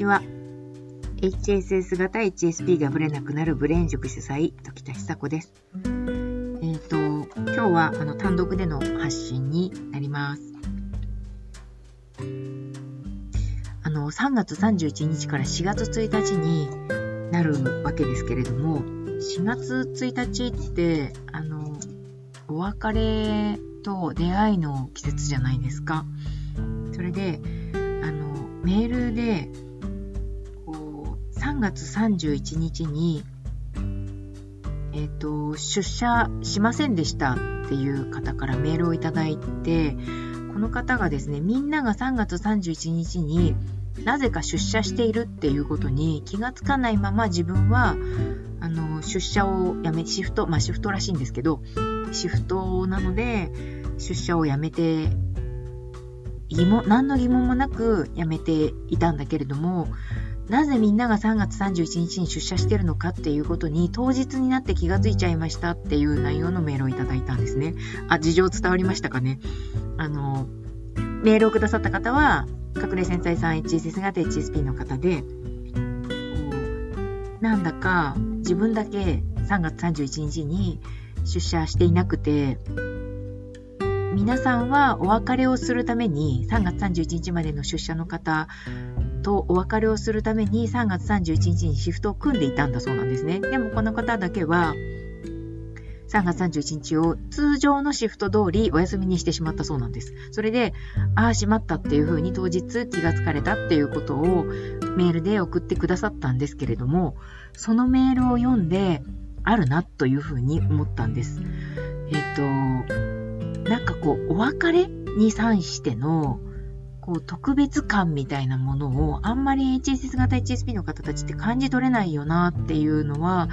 ちは。HSS 型 HSP がブレなくなるブレーン塾主催、時田久子です。えっ、ー、と、今日はあの単独での発信になります。あの、3月31日から4月1日になるわけですけれども、4月1日って、あの、お別れと出会いの季節じゃないですか。それで、あの、メールで、3月31日に、えっ、ー、と、出社しませんでしたっていう方からメールをいただいて、この方がですね、みんなが3月31日になぜか出社しているっていうことに気がつかないまま自分は、あの、出社をやめ、シフト、まあシフトらしいんですけど、シフトなので、出社をやめて、疑問、何の疑問もなく辞めていたんだけれども、なぜみんなが3月31日に出社してるのかっていうことに当日になって気がついちゃいましたっていう内容のメールをいただいたんですね。あ、事情伝わりましたかね？あの、メールをくださった方は、隠れ繊細さん HSS 型 HSP の方で、なんだか自分だけ3月31日に出社していなくて、皆さんはお別れをするために3月31日までの出社の方とお別れをするために3月31日にシフトを組んでいたんだそうなんですね。でもこの方だけは3月31日を通常のシフト通りお休みにしてしまったそうなんです。それで、ああ、しまったっていう風に当日気がつかれたっていうことをメールで送ってくださったんですけれども、そのメールを読んで、あるなという風に思ったんです。えっ、と、なんかこう、お別れに際しての、こう、特別感みたいなものを、あんまり HSS 型 HSP の方たちって感じ取れないよなっていうのは、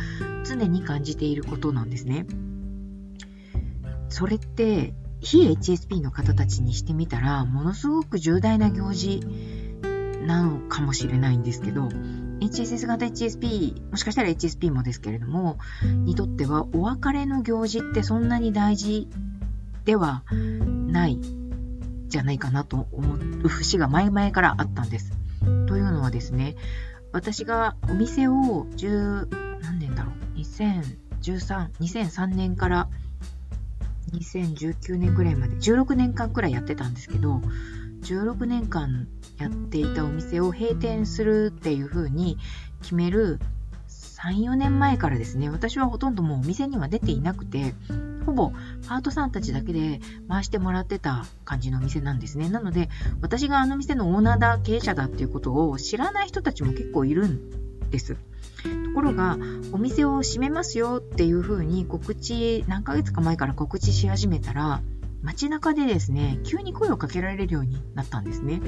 常に感じていることなんですね。それって非 HSP の方たちにしてみたらものすごく重大な行事なのかもしれないんですけど HSS 型 HSP もしかしたら HSP もですけれどもにとってはお別れの行事ってそんなに大事ではないじゃないかなと思う節が前々からあったんです。というのはですね私がお店を10何年だろう？2013 2003年から2019年ぐらいまで、16年間くらいやってたんですけど、16年間やっていたお店を閉店するっていう風に決める3、4年前からですね、私はほとんどもうお店には出ていなくて、ほぼパートさんたちだけで回してもらってた感じのお店なんですね。なので、私があの店のオーナーだ、経営者だっていうことを知らない人たちも結構いるんです。ところが、お店を閉めますよっていう風に告知、何ヶ月か前から告知し始めたら、街中でですね、急に声をかけられるようになったんですね。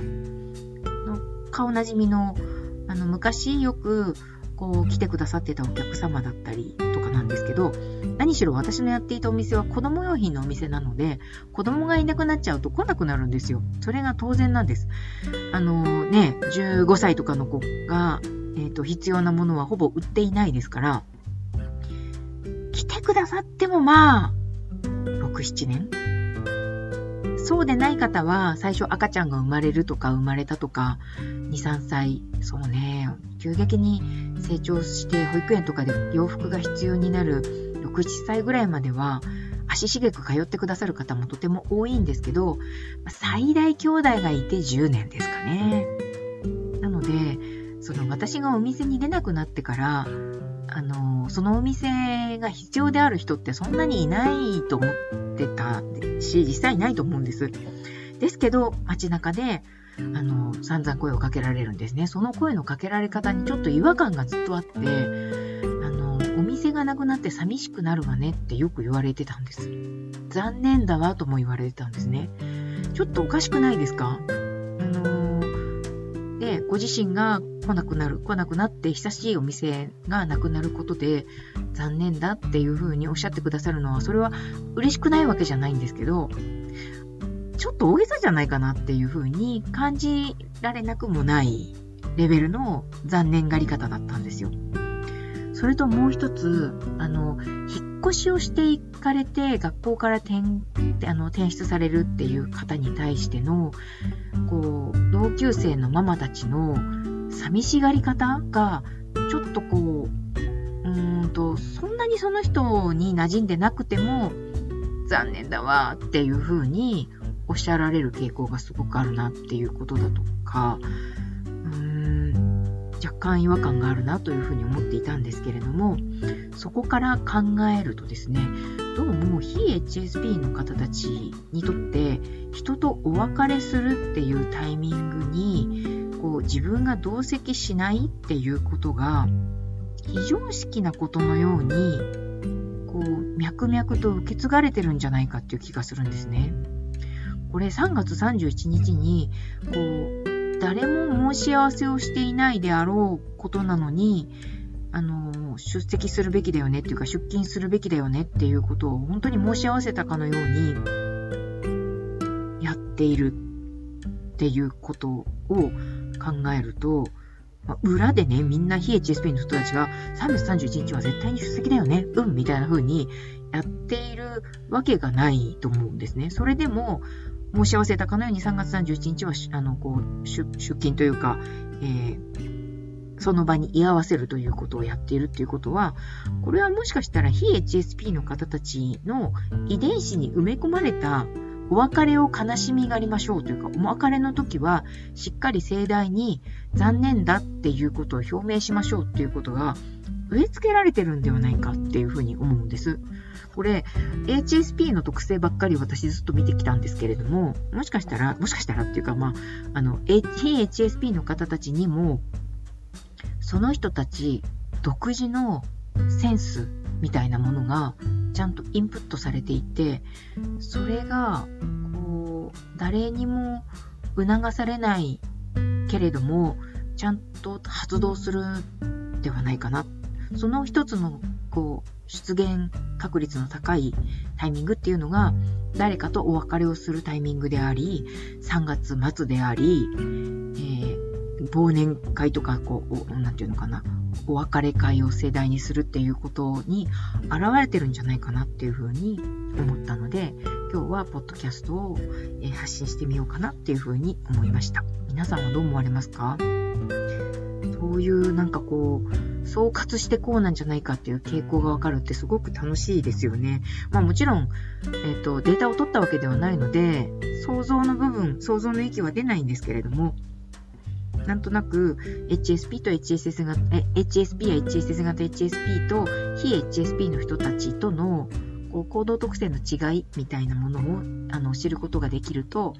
の顔なじみの、あの、昔よく、こう、来てくださってたお客様だったりとかなんですけど、何しろ私のやっていたお店は子供用品のお店なので、子供がいなくなっちゃうと来なくなるんですよ。それが当然なんです。あのね、15歳とかの子が、えっ、ー、と、必要なものはほぼ売っていないですから、来てくださってもまあ、6、7年そうでない方は、最初赤ちゃんが生まれるとか生まれたとか、2、3歳、そうね、急激に成長して保育園とかで洋服が必要になる6、7歳ぐらいまでは、足しげく通ってくださる方もとても多いんですけど、最大兄弟がいて10年ですかね。なので、その私がお店に出なくなってから、あの、そのお店が必要である人ってそんなにいないと思ってたし、実際いないと思うんです。ですけど、街中で、あの、散々声をかけられるんですね。その声のかけられ方にちょっと違和感がずっとあって、あの、お店がなくなって寂しくなるわねってよく言われてたんです。残念だわとも言われてたんですね。ちょっとおかしくないですか？あの、で、ご自身が来なくなる、来なくなって久しいお店がなくなることで残念だっていうふうにおっしゃってくださるのは、それは嬉しくないわけじゃないんですけど、ちょっと大げさじゃないかなっていうふうに感じられなくもないレベルの残念がり方だったんですよ。それともう一つ、あの、引っ越しをしていかれて学校から転あの転出されるっていう方に対しての、こう、同級生のママたちの寂しがり方が、ちょっとこう、うんと、そんなにその人に馴染んでなくても、残念だわっていう風におっしゃられる傾向がすごくあるなっていうことだとか、うーん、若干違和感があるなというふうに思っていたんですけれども、そこから考えるとですね、どうも非 HSP の方たちにとって人とお別れするっていうタイミングにこう自分が同席しないっていうことが非常識なことのようにこう脈々と受け継がれてるんじゃないかっていう気がするんですね。これ3月31日にこう誰も申し合わせをしていないであろうことなのにあの出席するべきだよねっていうか出勤するべきだよねっていうことを本当に申し合わせたかのようにやっているっていうことを考えると、ま、裏でね、みんな非 HSP の人たちが3月31日は絶対に出席だよね、うん、みたいな風にやっているわけがないと思うんですね。それでも、申し合わせたかのように3月31日は、あの、こう、出勤というか、えーその場に居合わせるということをやっているっていうことは、これはもしかしたら非 HSP の方たちの遺伝子に埋め込まれたお別れを悲しみがありましょうというか、お別れの時はしっかり盛大に残念だっていうことを表明しましょうっていうことが植え付けられてるんではないかっていうふうに思うんです。これ、HSP の特性ばっかり私ずっと見てきたんですけれども、もしかしたら、もしかしたらっていうか、まあ、あの、非 HSP の方たちにも、その人たち独自のセンスみたいなものがちゃんとインプットされていて、それが、こう、誰にも促されないけれども、ちゃんと発動するではないかな。その一つの、こう、出現確率の高いタイミングっていうのが、誰かとお別れをするタイミングであり、3月末であり、えー忘年会とか、こう、なんていうのかな、お別れ会を盛大にするっていうことに現れてるんじゃないかなっていうふうに思ったので、今日はポッドキャストを発信してみようかなっていうふうに思いました。皆さんはどう思われますか？そういうなんかこう、総括してこうなんじゃないかっていう傾向がわかるってすごく楽しいですよね。まあもちろん、えっ、ー、と、データを取ったわけではないので、想像の部分、想像の域は出ないんですけれども、なんとなく HSP と HSS 型、HSP や HSS 型 HSP と非 HSP の人たちとのこう行動特性の違いみたいなものをあの知ることができると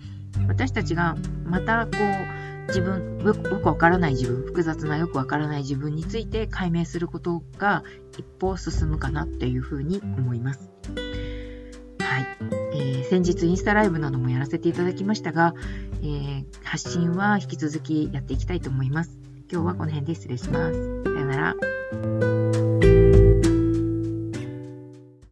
私たちがまたこう自分よくわからない自分複雑なよくわからない自分について解明することが一歩進むかなっていうふうに思います。はい、えー、先日インスタライブなどもやらせていただきましたが、えー、発信は引き続きやっていきたいと思います。今日はこの辺で失礼します。さよなら。